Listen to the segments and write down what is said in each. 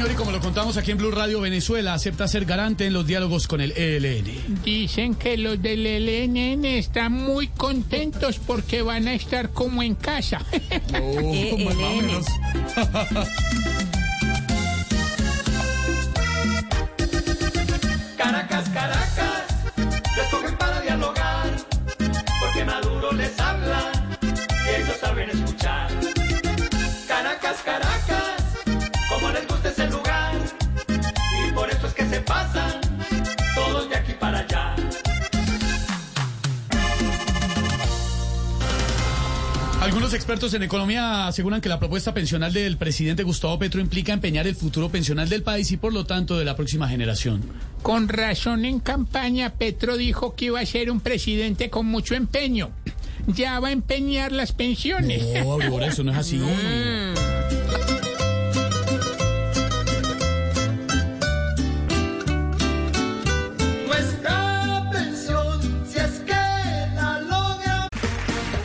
Señor, y como lo contamos aquí en Blue Radio, Venezuela acepta ser garante en los diálogos con el ELN. Dicen que los del ELN están muy contentos porque van a estar como en casa. Oh. Caracas, Caracas, les cogen para dialogar, porque Maduro les habla Algunos expertos en economía aseguran que la propuesta pensional del presidente Gustavo Petro implica empeñar el futuro pensional del país y por lo tanto de la próxima generación. Con razón en campaña, Petro dijo que iba a ser un presidente con mucho empeño. Ya va a empeñar las pensiones. No, Aurora, eso no es así.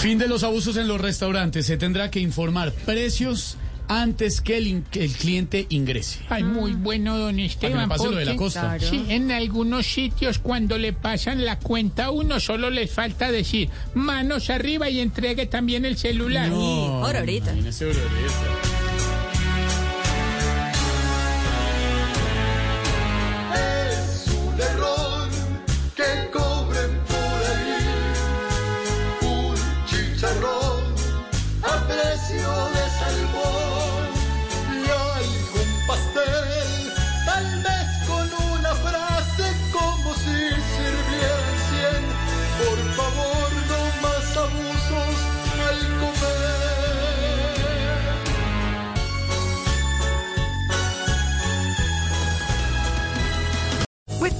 Fin de los abusos en los restaurantes. Se tendrá que informar precios antes que el, que el cliente ingrese. Ay, muy bueno, don Esteban. pase lo de la porque, costa. Sí, en algunos sitios cuando le pasan la cuenta a uno solo les falta decir manos arriba y entregue también el celular. No, Aurorita. imagínese,